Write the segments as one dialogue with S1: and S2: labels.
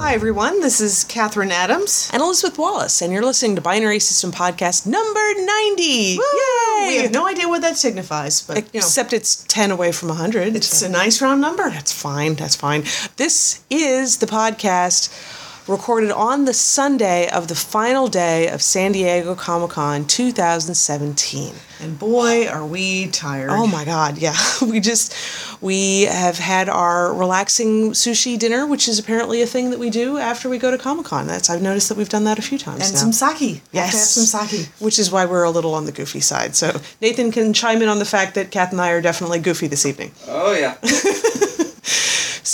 S1: Hi, everyone. This is Kathryn Adams.
S2: and Elizabeth Wallace, and you're listening to Binary System Podcast number 90.
S1: Woo!
S2: Yay!
S1: We have no idea what that signifies, but you know,
S2: Except it's 10 away from 100.
S1: it's
S2: so
S1: a nice round number.
S2: that's fine. That's fine. This is the podcast recorded on the Sunday of the final day of San Diego Comic Con 2017.
S1: And boy, are we tired.
S2: Oh my God, yeah. We just, we have had our relaxing sushi dinner, which is apparently a thing that we do after we go to Comic Con. That's, I've noticed that we've done that a few times
S1: And
S2: now.
S1: some sake.
S2: Yes.
S1: have some sake.
S2: Which is why we're a little on the goofy side. So Nathan can chime in on the fact that Kath and I are definitely goofy this evening.
S3: Oh yeah.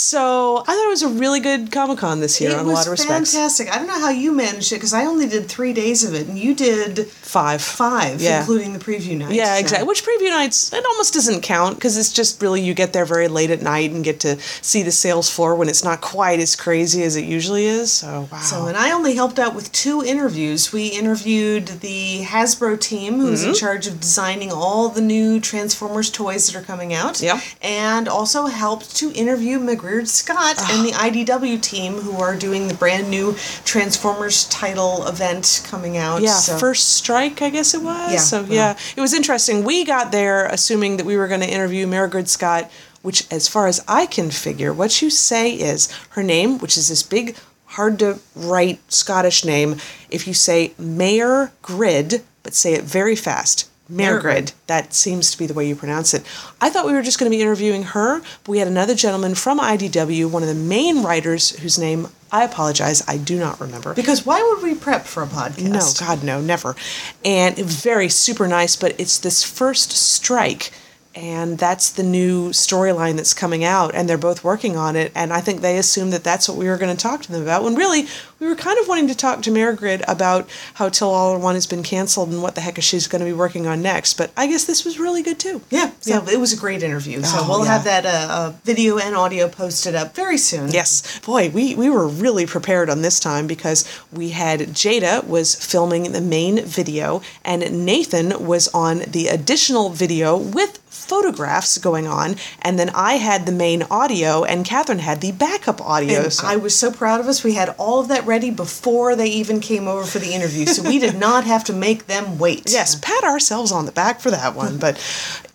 S2: So I thought it was a really good Comic Con this year
S1: it
S2: on
S1: was
S2: a lot of respects.
S1: fantastic. I don't know how you managed it because I only did three days of it, and you did
S2: Five.
S1: five,
S2: Yeah.
S1: including the preview night.
S2: Yeah,
S1: so-
S2: exactly. Which preview nights, it almost doesn't count because it's just really you get there very late at night and get to see the sales floor when it's not quite as crazy as it usually is. So, wow.
S1: So, and I only helped out with two interviews. We interviewed the Hasbro team, who's
S2: Mm-hmm.
S1: in charge of designing all the new Transformers toys that are coming out.
S2: Yep.
S1: And also helped to interview Scott and the IDW team, who are doing the brand new Transformers title event coming out.
S2: Yeah,
S1: So-
S2: First Strike, I guess it was.
S1: Yeah,
S2: So
S1: yeah.
S2: yeah, it was interesting. We got there assuming that we were going to interview Mairghread Scott, which, as far as I can figure, what you say is her name, which is this big, hard to write Scottish name. If you say Mayor Grid, but say it very fast. Grid. That seems to be the way you pronounce it. I thought we were just going to be interviewing her, but we had another gentleman from IDW, one of the main writers, whose name I apologize, I do not remember.
S1: Because why would we prep for a podcast?
S2: No, God, no, never. And very super nice, but it's this first strike, and that's the new storyline that's coming out, and they're both working on it. And I think they assumed that that's what we were going to talk to them about. When really, we were kind of wanting to talk to Mairghread about how Till All Are One has been canceled and what the heck is she's going to be working on next. But I guess this was really good too.
S1: Yeah, so it was a great interview. So
S2: Oh,
S1: we'll
S2: yeah.
S1: have that uh, uh, video and audio posted up very soon.
S2: Yes, boy, we, we were really prepared on this time because we had Jada was filming the main video and Nathan was on the additional video with photographs going on, and then I had the main audio and Kathryn had the backup audio.
S1: And
S2: so-
S1: I was so proud of us. We had all of that ready before they even came over for the interview, so we did not have to make them wait.
S2: Yes, pat ourselves on the back for that one. But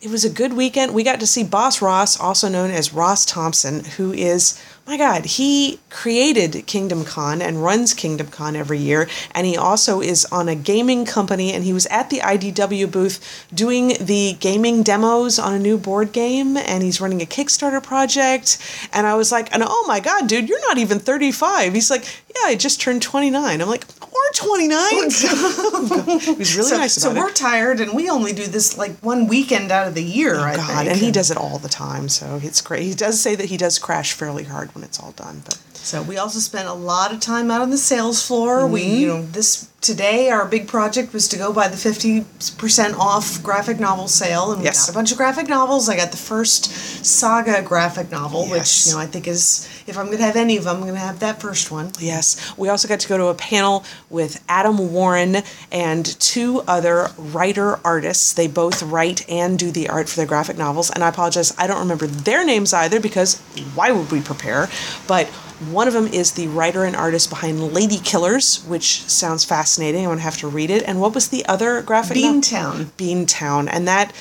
S2: it was a good weekend. We got to see Boss Ross, also known as Ross Thompson, who is, my God, he created Kingdom Con and runs Kingdom Con every year. And he also is on a gaming company and he was at the IDW booth doing the gaming demos on a new board game. And he's running a Kickstarter project. And I was like, and oh my God, dude, you're not even 35. He's like, yeah, I just turned 29. I'm like, or 29. he was really
S1: so,
S2: nice
S1: so
S2: about it.
S1: we're tired, and we only do this like one weekend out of the year. Oh, I
S2: Oh, God,
S1: think.
S2: and he does it all the time, so it's great. He does say that he does crash fairly hard when it's all done, but
S1: So we also spent a lot of time out on the sales floor. We,
S2: Mm-hmm.
S1: you know, this today our big project was to go by the fifty percent off graphic novel sale, and
S2: Yes.
S1: we got a bunch of graphic novels. I got the first Saga graphic novel,
S2: Yes.
S1: which you know I think is if I'm gonna have any of them, I'm gonna have that first one.
S2: yes. We also got to go to a panel with Adam Warren and two other writer artists. They both write and do the art for their graphic novels, and I apologize, I don't remember their names either because why would we prepare? But one of them is the writer and artist behind Lady Killers, which sounds fascinating. I'm gonna have to read it. And what was the other graphic novel?
S1: Beanworld.
S2: Beanworld, and that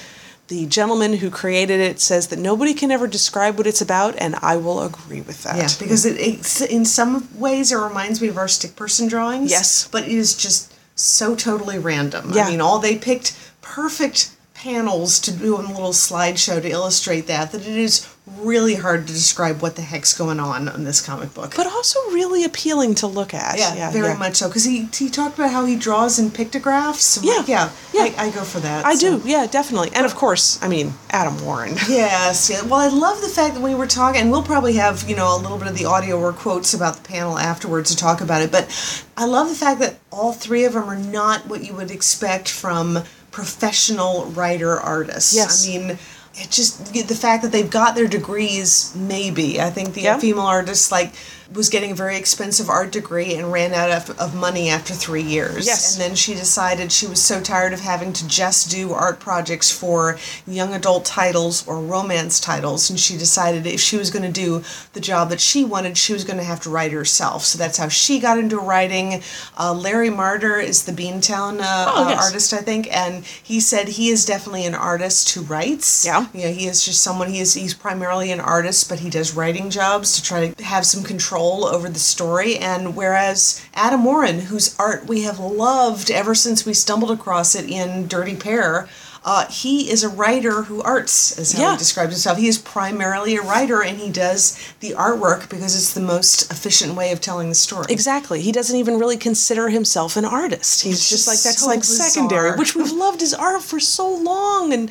S2: the gentleman who created it says that nobody can ever describe what it's about, and I will agree with that.
S1: Yeah, because it, it in some ways it reminds me of our stick person drawings.
S2: Yes.
S1: but it is just so totally random.
S2: Yeah.
S1: I mean, all they picked perfect panels to do a little slideshow to illustrate that. That it is really hard to describe what the heck's going on in this comic book.
S2: but also really appealing to look at.
S1: yeah, very
S2: yeah.
S1: much so. Because he, he talked about how he draws in pictographs. I'm like,
S2: Yeah,
S1: yeah,
S2: yeah.
S1: I, I go for that.
S2: I
S1: so.
S2: do, yeah, definitely. And of course, I mean, Adam Warren.
S1: Yes, yeah. Well, I love the fact that we were talking, and we'll probably have, you know, a little bit of the audio or quotes about the panel afterwards to talk about it, but I love the fact that all three of them are not what you would expect from professional writer artists.
S2: Yes.
S1: I mean, it just, the fact that they've got their degrees, maybe. I think the
S2: Yeah.
S1: female artists, like, was getting a very expensive art degree and ran out of, of money after three years.
S2: Yes.
S1: And then she decided she was so tired of having to just do art projects for young adult titles or romance titles, and she decided if she was going to do the job that she wanted, she was going to have to write herself. So that's how she got into writing. Uh, Larry Marder is the Beanworld uh,
S2: Oh,
S1: uh, artist, I think, and he said he is definitely an artist who writes.
S2: Yeah.
S1: You know, he is just someone. He is he's primarily an artist, but he does writing jobs to try to have some control over the story. And whereas Adam Warren, whose art we have loved ever since we stumbled across it in Dirty Pair. Uh, he is a writer who arts, is how
S2: Yeah.
S1: he describes himself. He is primarily a writer, and he does the artwork because it's the most efficient way of telling the story.
S2: Exactly. He doesn't even really consider himself an artist. He's just
S1: just
S2: like that's
S1: so
S2: like secondary, which we've loved his art for so long. And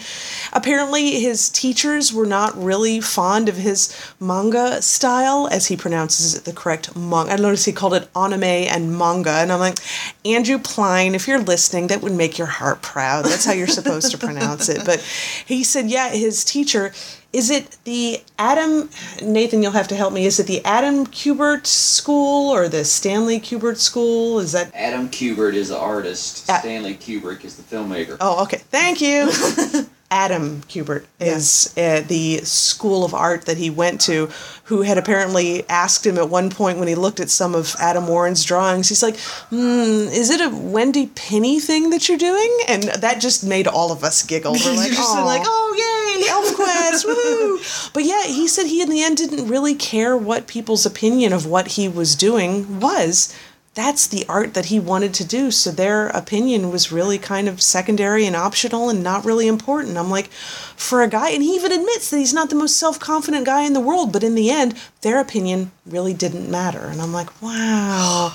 S2: apparently his teachers were not really fond of his manga style, as he pronounces it the correct manga. I noticed he called it anime and manga, and I'm like, Andrew Pline, if you're listening, that would make your heart proud. That's how you're supposed to pronounce it. But he said, yeah, his teacher. Is it the Adam Nathan? You'll have to help me. Is it the Adam Kubert School or the Stanley Kubert School? Is that?
S3: Adam Kubert is the artist.
S2: Ah.
S3: Stanley Kubrick is the filmmaker.
S2: Oh, okay. Thank you. Adam Kubert is uh, the school of art that he went to, who had apparently asked him at one point when he looked at some of Adam Warren's drawings, he's like, hmm, is it a Wendy Pini thing that you're doing? And that just made all of us giggle. We're like,
S1: just like, oh yay!
S2: ElfQuest, woohoo! But yeah, he said he in the end didn't really care what people's opinion of what he was doing was. That's the art that he wanted to do, so their opinion was really kind of secondary and optional and not really important. I'm like, for a guy, and he even admits that he's not the most self confident guy in the world, but in the end, their opinion really didn't matter. And I'm like, wow.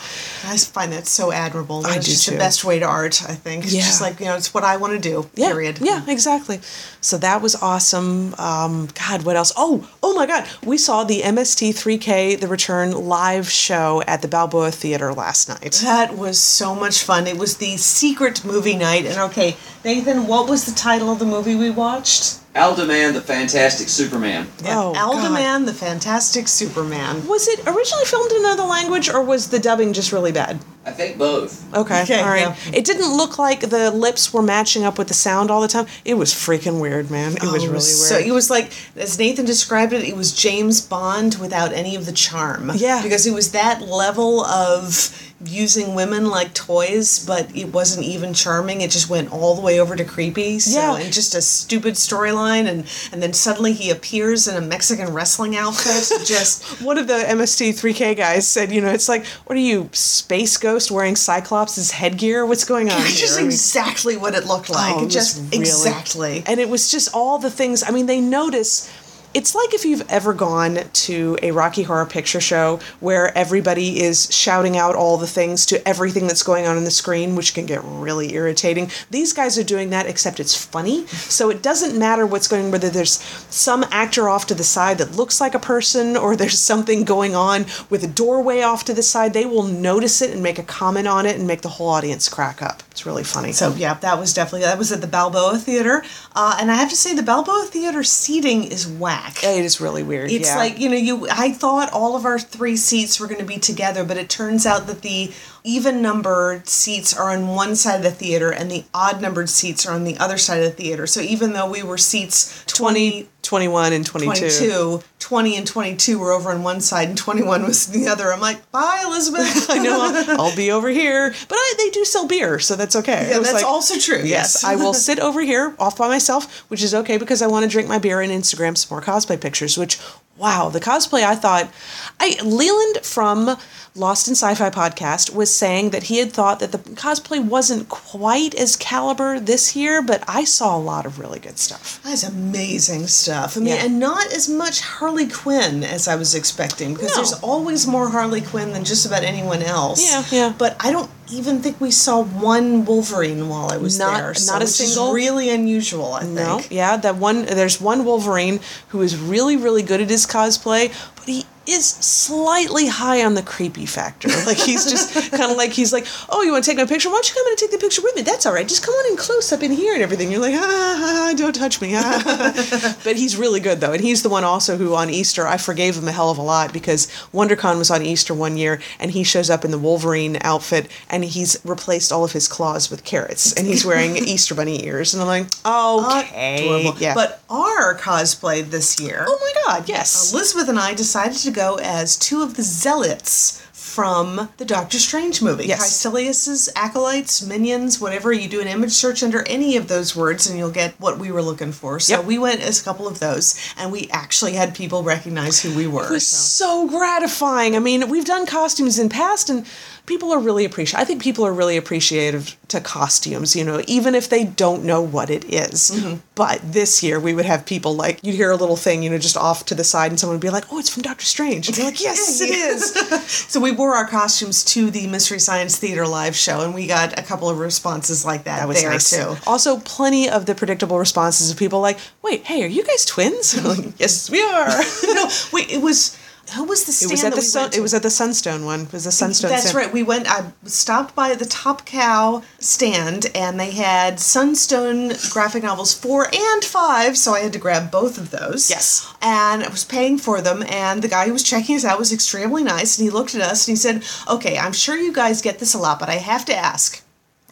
S1: I find that so admirable.
S2: I do
S1: just
S2: too.
S1: the best way to art, I think. It's
S2: Yeah.
S1: just like, you know, it's what I want to do,
S2: Yeah,
S1: period.
S2: Yeah, exactly. So that was awesome. Um, God, what else? Oh, oh my God. We saw the MST3K The Return live show at the Balboa Theater last night.
S1: That was so much fun. It was the secret movie night. And okay, Nathan, what was the title of the movie we watched?
S3: Argoman, the Fantastic Superman.
S2: Oh, God.
S1: Argoman, the Fantastic Superman.
S2: Was it originally filmed in another language or was the dubbing just really bad?
S3: I think both.
S2: Okay,
S1: Okay,
S2: all right.
S1: yeah.
S2: It didn't look like the lips were matching up with the sound all the time. It was freaking weird, man. It was
S1: Oh,
S2: really weird.
S1: So it was like, as Nathan described it, it was James Bond without any of the charm.
S2: Yeah.
S1: Because it was that level of using women like toys, but it wasn't even charming. It just went all the way over to creepy. So,
S2: Yeah.
S1: And just a stupid storyline, and and then suddenly he appears in a Mexican wrestling outfit. just
S2: One of the MST3K guys said, you know, it's like, what are you, Space Ghost wearing Cyclops' headgear? What's going on?
S1: just
S2: here? I
S1: exactly what it looked like.
S2: Oh, it
S1: just
S2: really-
S1: exactly.
S2: And it was just all the things. I mean, they notice. It's like if you've ever gone to a Rocky Horror Picture Show where everybody is shouting out all the things to everything that's going on in the screen, which can get really irritating. These guys are doing that, except it's funny. So it doesn't matter what's going whether there's some actor off to the side that looks like a person or there's something going on with a doorway off to the side. They will notice it and make a comment on it and make the whole audience crack up. It's really funny.
S1: So yeah, that was definitely that was at the Balboa Theater, uh, and I have to say the Balboa Theater seating is whack.
S2: It is really weird.
S1: It's
S2: yeah.
S1: like you know you. I thought all of our three seats were going to be together, but it turns out that the even numbered seats are on one side of the theater and the odd numbered seats are on the other side of the theater. So even though we were seats 20,
S2: 21 and 22.
S1: 22, 20 and 22 were over on one side and 21 was the other. I'm like, bye, Elizabeth.
S2: I know I'll, I'll be over here, but I, they do sell beer, so that's okay.
S1: Yeah, that's
S2: like,
S1: also true.
S2: Yes,
S1: Yes,
S2: I will sit over here off by myself, which is okay because I want to drink my beer and Instagram some more cosplay pictures. Which, wow, the cosplay I thought, I Leland from Lost in Sci-Fi podcast was saying that he had thought that the cosplay wasn't quite as caliber this year, but I saw a lot of really good stuff.
S1: That's amazing stuff. I mean,
S2: Yeah.
S1: and not as much Harley Quinn as I was expecting because
S2: No.
S1: there's always more Harley Quinn than just about anyone else.
S2: Yeah, yeah.
S1: But I don't even think we saw one Wolverine while I was
S2: Not-
S1: there. so-
S2: not a single?
S1: Really unusual. I
S2: No,
S1: think.
S2: yeah, that one. There's one Wolverine who is really, really good at his cosplay, but he is slightly high on the creepy factor. Like he's just kind of like he's like, "Oh, you want to take my picture? Why don't you come in and take the picture with me? That's all right. Just come on in close up in here and everything." You're like, "Ah, ah, ah don't touch me." Ah. but he's really good though, and he's the one also who on Easter I forgave him a hell of a lot because WonderCon was on Easter one year, and he shows up in the Wolverine outfit, and he's replaced all of his claws with carrots, and he's wearing Easter bunny ears, and I'm like, "Okay,
S1: Adorable.
S2: yeah."
S1: But our cosplay this year.
S2: oh my god, yes.
S1: Elizabeth and I decided to go as two of the zealots from the Doctor Strange movie.
S2: Yes.
S1: Kaecilius's acolytes, minions, whatever. You do an image search under any of those words and you'll get what we were looking for. So
S2: Yep.
S1: we went as a couple of those and we actually had people recognize who we were.
S2: It was
S1: so.
S2: so gratifying. I mean, we've done costumes in past and people are really appreciative. I think people are really appreciative to costumes, you know, even if they don't know what it is.
S1: Mm-hmm.
S2: But this year we would have people like you'd hear a little thing, you know, just off to the side and someone would be like, "Oh, it's from Doctor Strange." And you're like, "Yes, it is."
S1: So we wore our costumes to the Mystery Science Theater live show and we got a couple of responses like that,
S2: That was
S1: there
S2: nice
S1: too.
S2: Also, plenty of the predictable responses of people like, "Wait, hey, are you guys twins?" Like, yes, we are.
S1: no, wait, it was who was the
S2: It
S1: stand
S2: was at
S1: that
S2: the
S1: we
S2: sun.
S1: went
S2: It was at the Sunstone one. It was the Sunstone.
S1: That's
S2: stand.
S1: right. We went. I stopped by the Top Cow stand, and they had Sunstone graphic novels four and five, so I had to grab both of those.
S2: Yes.
S1: And I was paying for them, and the guy who was checking us out was extremely nice, and he looked at us and he said, "Okay, I'm sure you guys get this a lot, but I have to ask."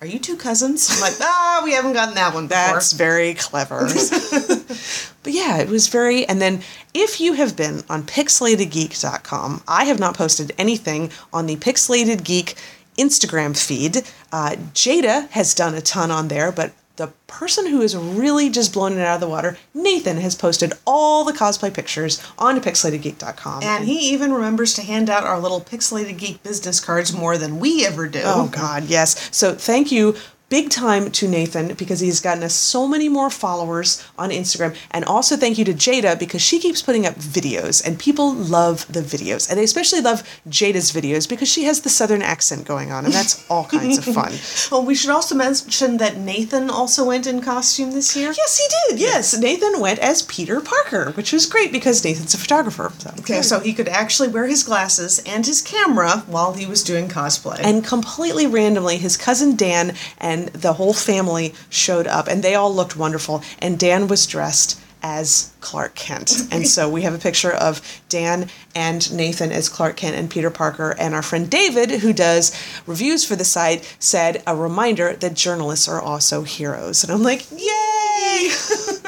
S1: Are you two cousins? I'm like, ah, we haven't gotten that one before.
S2: That's very clever. but yeah, it was very. And then if you have been on pixelatedgeek.com, I have not posted anything on the Pixelated Geek Instagram feed. Uh, Jada has done a ton on there, but the person who is really just blown it out of the water, Nathan, has posted all the cosplay pictures onto pixelatedgeek.com.
S1: and he even remembers to hand out our little pixelated geek business cards more than we ever do.
S2: Oh God, yes. So thank you big time to Nathan because he's gotten us so many more followers on Instagram. And also thank you to Jada because she keeps putting up videos and people love the videos. And they especially love Jada's videos because she has the southern accent going on and that's all kinds of fun.
S1: Well, oh, we should also mention that Nathan also went in costume this year.
S2: Yes, he did. Yes, Nathan went as Peter Parker, which was great because Nathan's a photographer. So.
S1: Okay, so he could actually wear his glasses and his camera while he was doing cosplay.
S2: And completely randomly, his cousin Dan and the whole family showed up, and they all looked wonderful. And Dan was dressed as Clark Kent. And so we have a picture of Dan and Nathan as Clark Kent and Peter Parker. And our friend David, who does reviews for the site, said a reminder that journalists are also heroes. And I'm like, yay!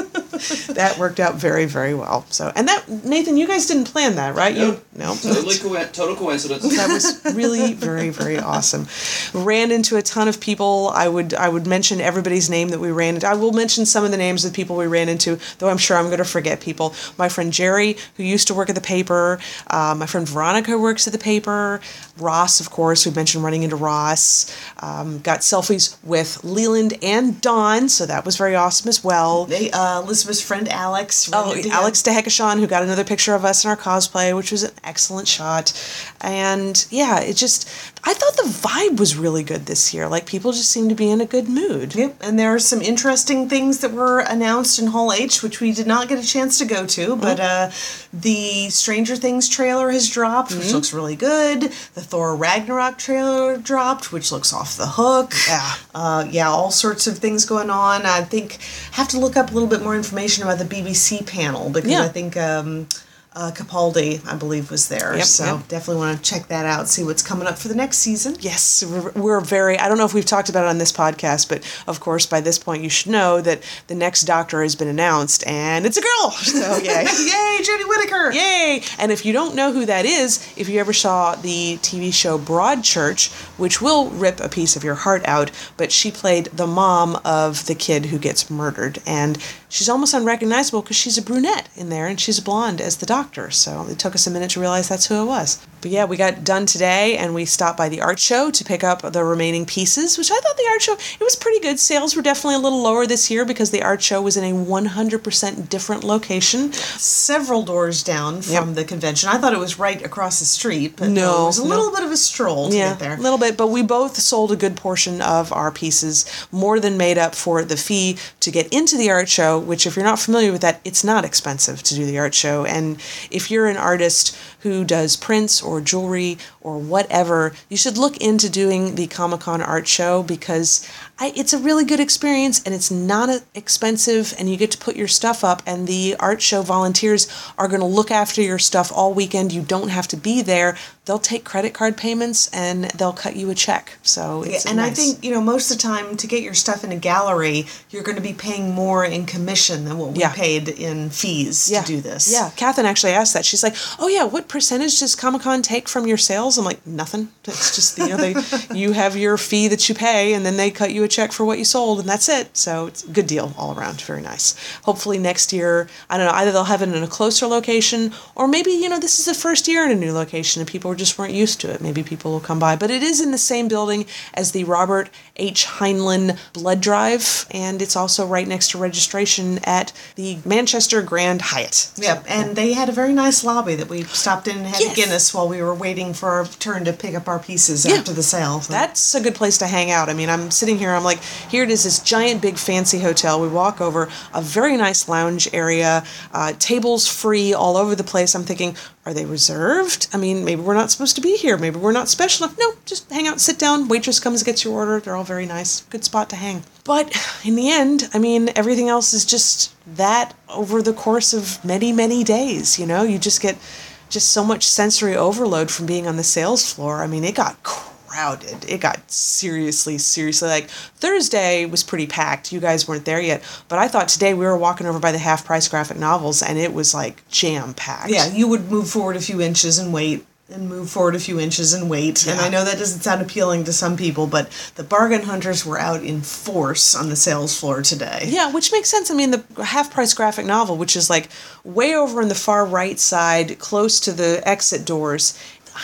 S2: that worked out very, very well. So, and that, Nathan, you guys didn't plan that, right? You,
S3: Nope.
S2: no.
S3: Totally co- total coincidence.
S2: That was really very very awesome. Ran into a ton of people. I would I would mention everybody's name that we ran into. I will mention some of the names of the people we ran into, though I'm sure I'm going to forget people. My friend Jerry, who used to work at the paper. Uh, my friend Veronica who works at the paper. Ross, of course, we mentioned running into Ross. Um, got selfies with Leland and Don, so that was very awesome as well.
S1: they, uh, Elizabeth's friend Alex.
S2: Oh, Alex
S1: him.
S2: Who got another picture of us in our cosplay, which was an excellent shot. And yeah, it just, I thought the vibe was really good this year. Like people just seemed to be in a good mood.
S1: Yep, and there are some interesting things that were announced in Hall H, which we did not get a chance to go to. But uh, the Stranger Things trailer has dropped, which looks really good. The Thor Ragnarok trailer dropped, which looks off the hook.
S2: Yeah.
S1: uh, yeah, all sorts of things going on. I think have to look up a little bit more information about the BBC panel because
S2: Yeah.
S1: I think. Um, uh, Capaldi, I believe, was there.
S2: Yep,
S1: so
S2: yep.
S1: definitely want to check that out, see what's coming up for the next season.
S2: Yes, we're, we're very, I don't know if we've talked about it on this podcast, but of course, by this point, you should know that the next Doctor has been announced and it's a girl. So, yay.
S1: Yay, Jodie Whittaker!
S2: Yay! And if you don't know who that is, if you ever saw the TV show Broadchurch, which will rip a piece of your heart out, but she played the mom of the kid who gets murdered. And she's almost unrecognizable because she's a brunette in there and she's blonde as the doctor. So it took us a minute to realize that's who it was. But yeah, we got done today and we stopped by the art show to pick up the remaining pieces, which I thought the art show it was pretty good. Sales were definitely a little lower this year because the art show was in a 100% different location.
S1: Several doors down from
S2: Yep.
S1: the convention. I thought it was right across the street, but
S2: No,
S1: it was a
S2: no.
S1: little bit of a stroll to
S2: yeah,
S1: get there.
S2: a little bit, but we both sold a good portion of our pieces, more than made up for the fee to get into the art show. Which, if you're not familiar with that, it's not expensive to do the art show. And if you're an artist who does prints or jewelry or whatever, you should look into doing the Comic Con art show because I, it's a really good experience and it's not expensive and you get to put your stuff up and the art show volunteers are going to look after your stuff all weekend. You don't have to be there. They'll take credit card payments and they'll cut you a check. So
S1: Yeah,
S2: it's
S1: and I think you know most of the time to get your stuff in a gallery, you're going to be paying more in commission than what we
S2: Yeah.
S1: paid in fees to do this.
S2: Yeah, Kathryn actually asked that. She's like, "Oh yeah, what percentage does Comic Con take from your sales?" I'm like, "Nothing. It's just you know they you have your fee that you pay, and then they cut you a check for what you sold, and that's it. So it's a good deal all around. Very nice. Hopefully next year, I don't know, either they'll have it in a closer location, or maybe you know this is the first year in a new location and people just weren't used to it. Maybe people will come by, but it is in the same building as the Robert H. Heinlein Blood Drive, and it's also right next to registration at the Manchester Grand Hyatt.
S1: Yep, and they had a very nice lobby that we stopped in and had
S2: Yes.
S1: Guinness while we were waiting for our turn to pick up our pieces
S2: Yeah.
S1: after the sale. So-
S2: That's a good place to hang out. I mean, I'm sitting here, I'm like, here it is, this giant, big, fancy hotel. We walk over, a very nice lounge area, uh, tables free all over the place. I'm thinking, are they reserved? I mean, maybe we're not supposed to be here. Maybe we're not special enough. No, just hang out, sit down. Waitress comes, gets your order. They're all very nice. Good spot to hang. But in the end, I mean, everything else is just that over the course of many, many days. You know, you just get just so much sensory overload from being on the sales floor. I mean, it got crowded. It got seriously, seriously like Thursday was pretty packed. You guys weren't there yet, but I thought today we were walking over by the half price graphic novels and it was like jam packed.
S1: yeah, you would move forward a few inches and wait, and move forward a few inches and wait. And I know that doesn't sound appealing to some people, but the bargain hunters were out in force on the sales floor today.
S2: Yeah, which makes sense. I mean, the half price graphic novel, which is like way over in the far right side, close to the exit doors.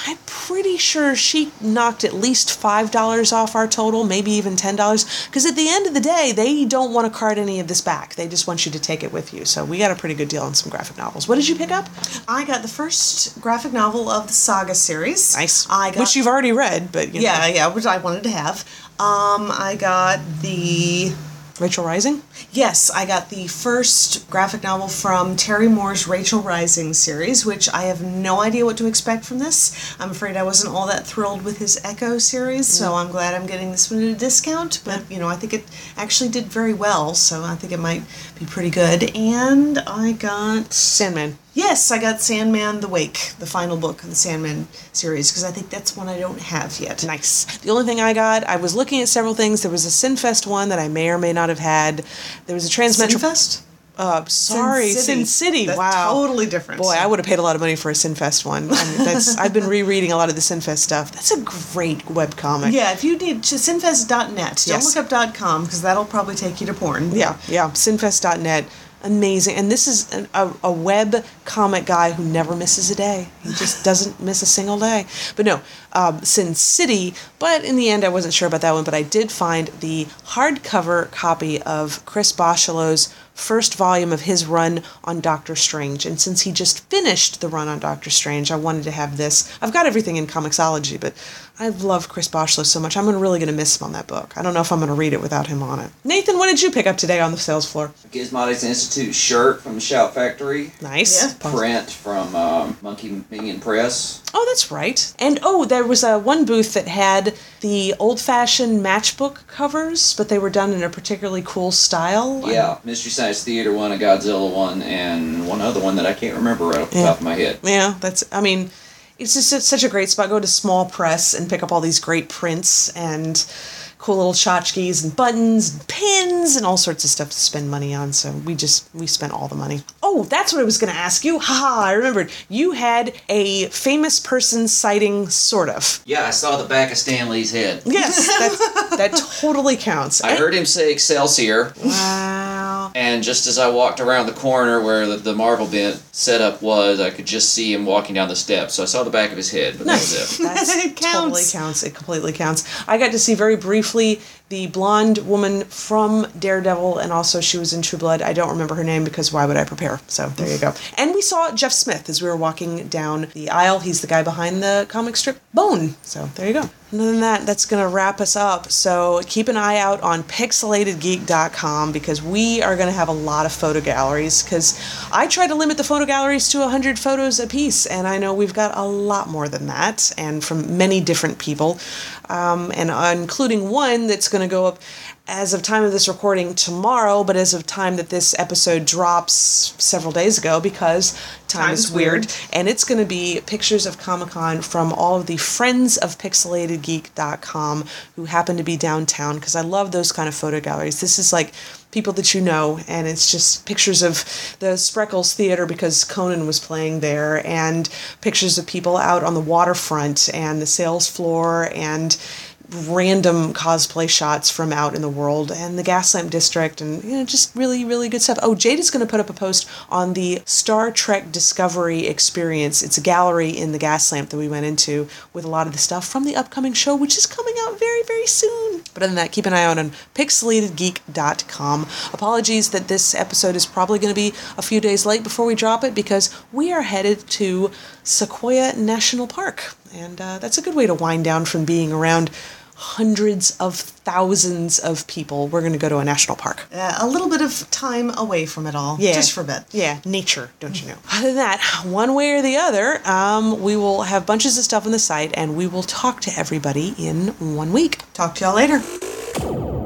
S2: I'm pretty sure she knocked at least $5 off our total, maybe even $10. Because at the end of the day, they don't want to cart any of this back. They just want you to take it with you. So we got a pretty good deal on some graphic novels. What did you pick up?
S1: I got the first graphic novel of the Saga series.
S2: Nice.
S1: I got
S2: Which you've already read, but you know.
S1: yeah, yeah, which I wanted to have. Um, I got the
S2: Rachel Rising?
S1: Yes, I got the first graphic novel from Terry Moore's Rachel Rising series, which I have no idea what to expect from this. I'm afraid I wasn't all that thrilled with his Echo series, so mm. I'm glad I'm getting this one at a discount. But, you know, I think it actually did very well, so I think it might be pretty good. And I got.
S2: Sandman.
S1: Yes, I got Sandman The Wake, the final book of the Sandman series, because I think that's one I don't have yet.
S2: Nice. The only thing I got, I was looking at several things. There was a Sinfest one that I may or may not have had. There was a Transmetro.
S1: Sinfest?
S2: Uh, sorry, Sin City.
S1: That's
S2: wow,
S1: totally different.
S2: Boy, I would have paid a lot of money for a Sinfest one. I mean, that's I've been rereading a lot of the Sinfest stuff. That's a great webcomic.
S1: Yeah, if you need to sinfest.net, don't
S2: Yes.
S1: look up .com because that'll probably take you to porn.
S2: Yeah, yeah. Sinfest.net. Amazing. And this is an, a, a web comic guy who never misses a day. He just doesn't miss a single day. But no, um, Sin City. But in the end, I wasn't sure about that one. But I did find the hardcover copy of Chris Bachalo's first volume of his run on Doctor Strange. And since he just finished the run on Doctor Strange, I wanted to have this. I've got everything in Comixology, but I love Chris Bachalo so much. I'm really going to miss him on that book. I don't know if I'm going to read it without him on it. Nathan, what did you pick up today on the sales floor?
S3: Gizmonic Institute shirt from the Shout Factory.
S2: Nice.
S1: Yeah.
S3: Print from um, Monkey Minion Press.
S2: Oh, that's right. And oh, there was a one booth that had the old-fashioned matchbook covers, but they were done in a particularly cool style.
S3: Yeah, Mystery Science Theater one, a Godzilla one, and one other one that I can't remember right off the
S2: Yeah.
S3: top of my head.
S2: Yeah, that's. I mean, it's just it's such a great spot. Go to Small Press and pick up all these great prints and cool little tchotchkes and buttons and pins and all sorts of stuff to spend money on. So we just we spent all the money. Oh, that's what I was going to ask you. Ha! I remembered. You had a famous person sighting, sort of.
S3: Yeah, I saw the back of Stan Lee's head.
S2: Yes, that that totally counts.
S3: I heard him say Excelsior.
S2: Wow.
S3: And just as I walked around the corner where the, the Marvel bin setup was, I could just see him walking down the steps. So I saw the back of his head, but that was it.
S2: That's
S1: It
S2: totally
S1: counts.
S2: counts. It completely counts. I got to see very briefly the blonde woman from Daredevil, and also she was in True Blood. I don't remember her name because why would I prepare? So there you go. And we saw Jeff Smith as we were walking down the aisle. He's the guy behind the comic strip Bone. So there you go. Other than that, that's going to wrap us up. So keep an eye out on pixelatedgeek.com because we are going to have a lot of photo galleries because I try to limit the photo galleries to 100 photos a piece, and I know we've got a lot more than that, and from many different people, um, and uh, including one that's going to go up as of time of this recording tomorrow, but as of time that this episode drops several days ago because time
S1: Time's
S2: is weird.
S1: weird.
S2: And it's going to be pictures of Comic Con from all of the friends of pixelatedgeek.com who happen to be downtown because I love those kind of photo galleries. This is like people that you know, and it's just pictures of the Spreckels Theater because Conan was playing there, and pictures of people out on the waterfront and the sales floor and random cosplay shots from out in the world and the Gaslamp District and you know just really really good stuff. Oh, Jade is going to put up a post on the Star Trek Discovery experience. It's a gallery in the Gaslamp that we went into with a lot of the stuff from the upcoming show which is coming out very very soon. But other than that, keep an eye out on pixelatedgeek.com. Apologies that this episode is probably going to be a few days late before we drop it because we are headed to Sequoia National Park. And uh, that's a good way to wind down from being around hundreds of thousands of people. We're going to go to a national park.
S1: Uh, a little bit of time away from it all,
S2: Yeah.
S1: just for a bit.
S2: Yeah, nature, don't you know? Other than that, one way or the other, um, we will have bunches of stuff on the site and we will talk to everybody in one week.
S1: Talk to y'all later.